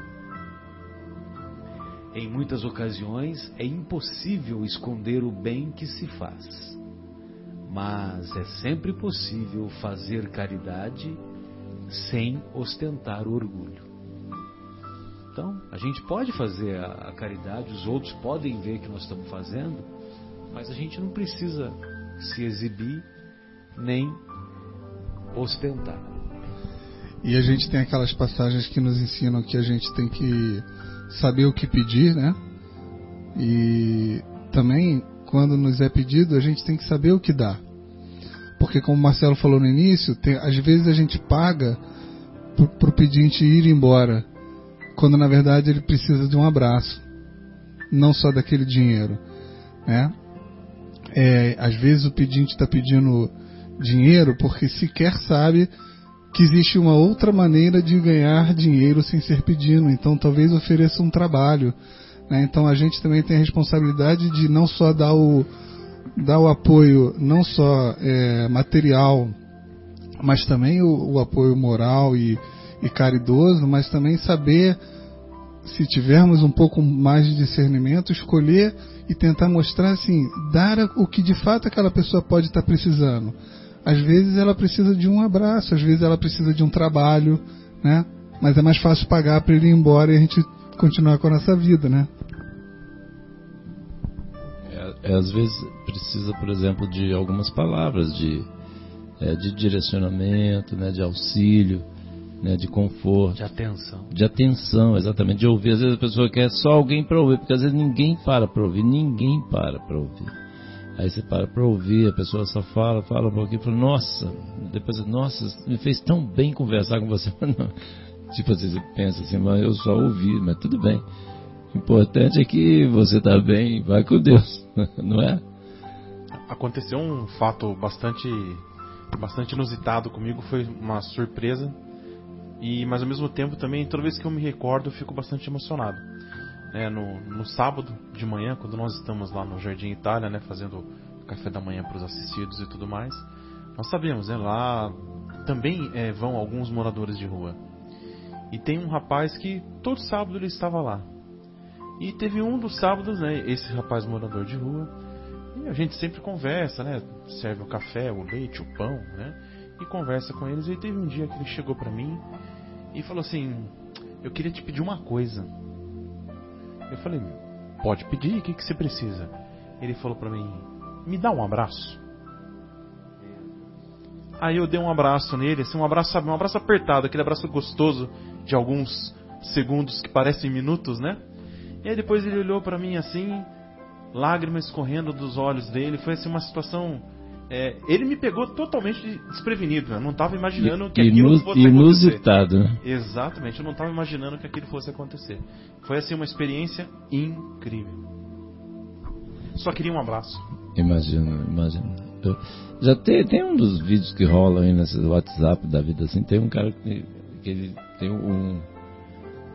Em muitas ocasiões é impossível esconder o bem que se faz, mas é sempre possível fazer caridade sem ostentar orgulho. Então, a gente pode fazer a, a caridade, os outros podem ver que nós estamos fazendo, Mas a gente não precisa se exibir nem ostentar. E a gente tem aquelas passagens que nos ensinam que a gente tem que saber o que pedir, né? E também, quando nos é pedido, a gente tem que saber o que dar. Porque, como o Marcelo falou no início, tem, às vezes a gente paga para o pedinte ir embora, quando na verdade ele precisa de um abraço, não só daquele dinheiro. Né? É, às vezes o pedinte está pedindo dinheiro porque sequer sabe que existe uma outra maneira de ganhar dinheiro sem ser pedindo. Então talvez ofereça um trabalho. Né? Então a gente também tem a responsabilidade de não só dar o, dar o apoio, não só é, material, mas também o, o apoio moral e, e caridoso, mas também saber, se tivermos um pouco mais de discernimento, escolher e tentar mostrar assim, dar o que de fato aquela pessoa pode estar precisando. Às vezes ela precisa de um abraço, às vezes ela precisa de um trabalho, né? Mas é mais fácil pagar para ele ir embora e a gente continuar com a nossa vida, né? É, é, às vezes precisa, por exemplo, de algumas palavras de, é, de direcionamento, né, de auxílio, né, de conforto. De atenção. De atenção, exatamente. De ouvir. Às vezes a pessoa quer só alguém para ouvir, porque às vezes ninguém para para ouvir, ninguém para para ouvir. Aí você para para ouvir, a pessoa só fala, fala um pouquinho, fala, nossa, depois, nossa, me fez tão bem conversar com você. tipo assim, você pensa assim, mas eu só ouvi, mas tudo bem. O importante é que você está bem, vai com Deus, não é? Aconteceu um fato bastante, bastante inusitado comigo, foi uma surpresa. E, mas ao mesmo tempo também, toda vez que eu me recordo, eu fico bastante emocionado né, no, no sábado de manhã, quando nós estamos lá no Jardim Itália, né, fazendo café da manhã para os assistidos e tudo mais, nós sabemos, né, lá também é, vão alguns moradores de rua. E tem um rapaz que todo sábado ele estava lá. E teve um dos sábados, né, esse rapaz morador de rua, a gente sempre conversa, né, serve o café, o leite, o pão, né, e conversa com eles. E teve um dia que ele chegou para mim e falou assim: "Eu queria te pedir uma coisa". Eu falei, pode pedir, o que, que você precisa? Ele falou para mim, me dá um abraço. Aí eu dei um abraço nele, assim, um abraço, um abraço apertado, aquele abraço gostoso de alguns segundos que parecem minutos, né? E aí depois ele olhou para mim assim, lágrimas escorrendo dos olhos dele, foi assim uma situação é, ele me pegou totalmente desprevenido. Eu não estava imaginando que aquilo Inus, fosse inusitado. acontecer. Inusitado. Exatamente, eu não estava imaginando que aquilo fosse acontecer. Foi assim uma experiência incrível. Só queria um abraço. Imagino, imagino. Eu, já tem, tem um dos vídeos que rolam aí nesse WhatsApp da vida assim, tem um cara que, que ele tem um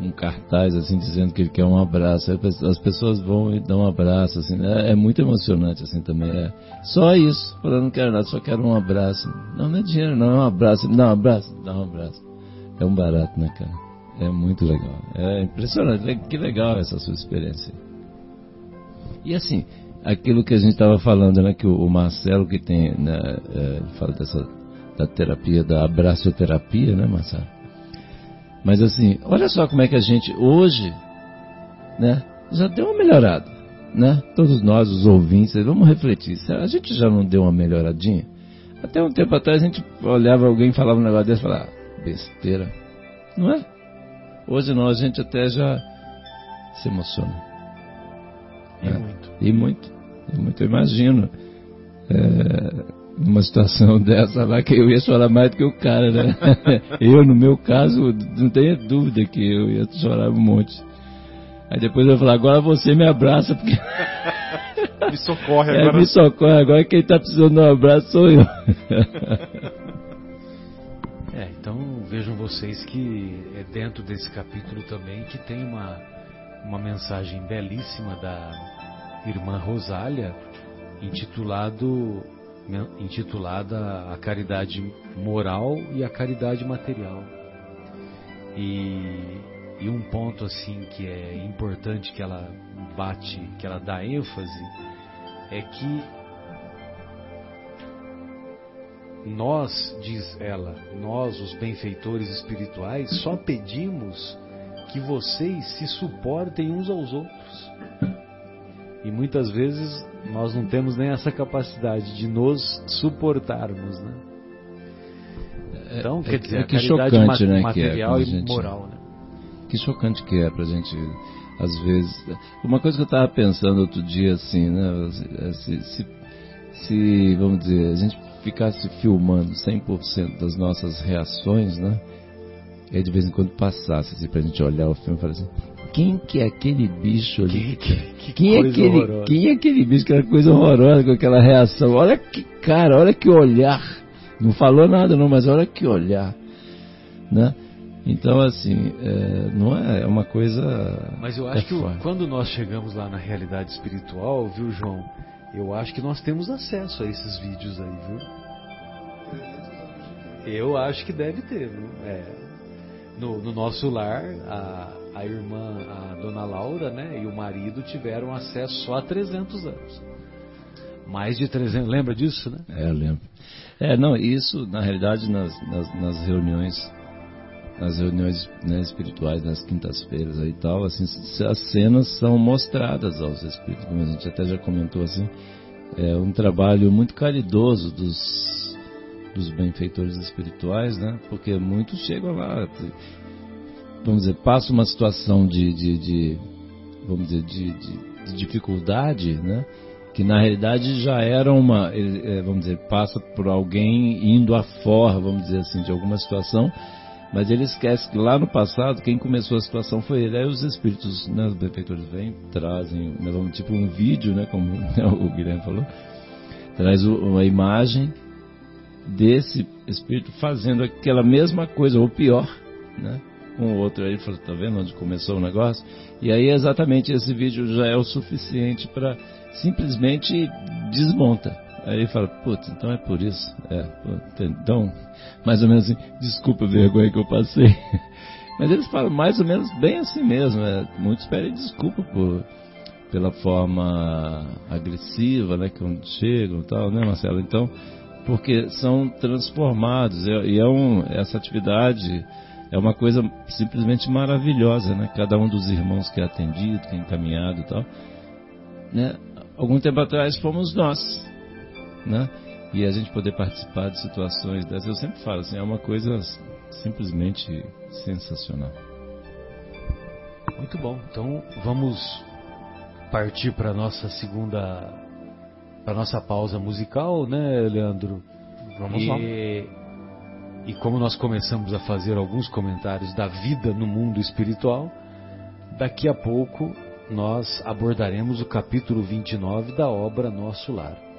um cartaz assim dizendo que ele quer um abraço. As pessoas vão e dão um abraço, assim, é, é muito emocionante assim também. É só isso, falando não quero nada, só quero um abraço. Não, não é dinheiro, não, é um abraço. Dá um abraço, dá um abraço. É um barato, né, cara? É muito legal. É impressionante. Que legal essa sua experiência. E assim, aquilo que a gente estava falando, né, que o, Marcelo que tem, né, é, fala dessa da terapia, da abraçoterapia, né, Marcelo? Mas assim, olha só como é que a gente hoje, né, já deu uma melhorada, né? Todos nós, os ouvintes, vamos refletir. A gente já não deu uma melhoradinha? Até um tempo atrás a gente olhava alguém e falava um negócio desse e falava, ah, besteira, não é? Hoje não, a gente até já se emociona. E né? muito. E muito. E muito, eu imagino. É, numa situação dessa lá que eu ia chorar mais do que o cara, né? eu, no meu caso, não tenha dúvida que eu ia chorar um monte. Aí depois eu falei, agora você me abraça, porque. me socorre é, agora. me socorre, agora quem está precisando de um abraço sou eu. é, então vejam vocês que é dentro desse capítulo também que tem uma, uma mensagem belíssima da irmã Rosália, intitulado intitulada A Caridade Moral e a Caridade Material. E, e um ponto assim que é importante que ela bate, que ela dá ênfase, é que nós, diz ela, nós, os benfeitores espirituais, só pedimos que vocês se suportem uns aos outros. E muitas vezes nós não temos nem essa capacidade de nos suportarmos, né? Então, é, quer dizer, é que a chocante, né, material que é, e gente, moral, né? Que chocante que é pra gente, às vezes. Uma coisa que eu estava pensando outro dia, assim, né? Se, se, se, vamos dizer, a gente ficasse filmando 100% das nossas reações, né? E de vez em quando passasse assim, pra gente olhar o filme e falar assim, quem que é aquele bicho ali? Que, que, que quem, é aquele, horrorosa. quem é aquele bicho, aquela coisa horrorosa com aquela reação? Olha que cara, olha que olhar. Não falou nada não, mas olha que olhar. Né? Então, assim, é, não é, é uma coisa. Mas eu acho é que o- quando nós chegamos lá na realidade espiritual, viu, João? Eu acho que nós temos acesso a esses vídeos aí, viu? Eu acho que deve ter, viu? É. No, no nosso lar, a, a irmã, a dona Laura, né, e o marido tiveram acesso só há 300 anos. Mais de 300, lembra disso, né? É, lembro. É, não, isso, na realidade, nas, nas, nas reuniões, nas reuniões né, espirituais, nas quintas-feiras e tal, assim, as cenas são mostradas aos espíritos, como a gente até já comentou assim, é um trabalho muito caridoso dos, dos benfeitores espirituais, né, porque muitos chegam lá, vamos dizer, passa uma situação de, de, de vamos dizer, de, de, de dificuldade, né, que na realidade já era uma, ele, eh, vamos dizer, passa por alguém indo afora, vamos dizer assim, de alguma situação, mas ele esquece que lá no passado quem começou a situação foi ele. Aí os espíritos, né, os benfeitores vêm, trazem, né, vamos, tipo um vídeo, né, como né, o Guilherme falou, traz uma imagem desse espírito fazendo aquela mesma coisa, ou pior, né? O outro aí, falou, tá vendo onde começou o negócio? E aí exatamente esse vídeo já é o suficiente para simplesmente desmonta. Aí fala, putz, então é por isso. É, então, mais ou menos assim, desculpa a vergonha que eu passei. Mas eles falam mais ou menos bem assim mesmo. É, muitos pedem desculpa por, pela forma agressiva, né, quando chegam e tal, né, Marcelo? Então, porque são transformados. E, e é um, essa atividade é uma coisa simplesmente maravilhosa, né? Cada um dos irmãos que é atendido, que é encaminhado e tal, né? Algum tempo atrás fomos nós, né? E a gente poder participar de situações dessas, eu sempre falo assim, é uma coisa simplesmente sensacional. Muito bom. Então vamos partir para nossa segunda, para nossa pausa musical, né, Leandro? Vamos e, lá. E como nós começamos a fazer alguns comentários da vida no mundo espiritual, daqui a pouco nós abordaremos o capítulo 29 da obra Nosso Lar.